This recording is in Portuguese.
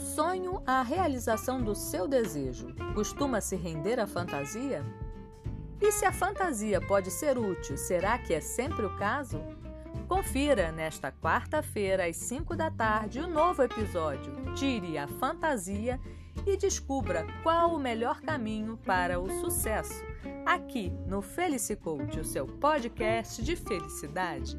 sonho à realização do seu desejo costuma se render à fantasia? E se a fantasia pode ser útil, será que é sempre o caso? Confira nesta quarta-feira, às 5 da tarde, o um novo episódio Tire a Fantasia e descubra qual o melhor caminho para o sucesso. Aqui no Felice o seu podcast de felicidade.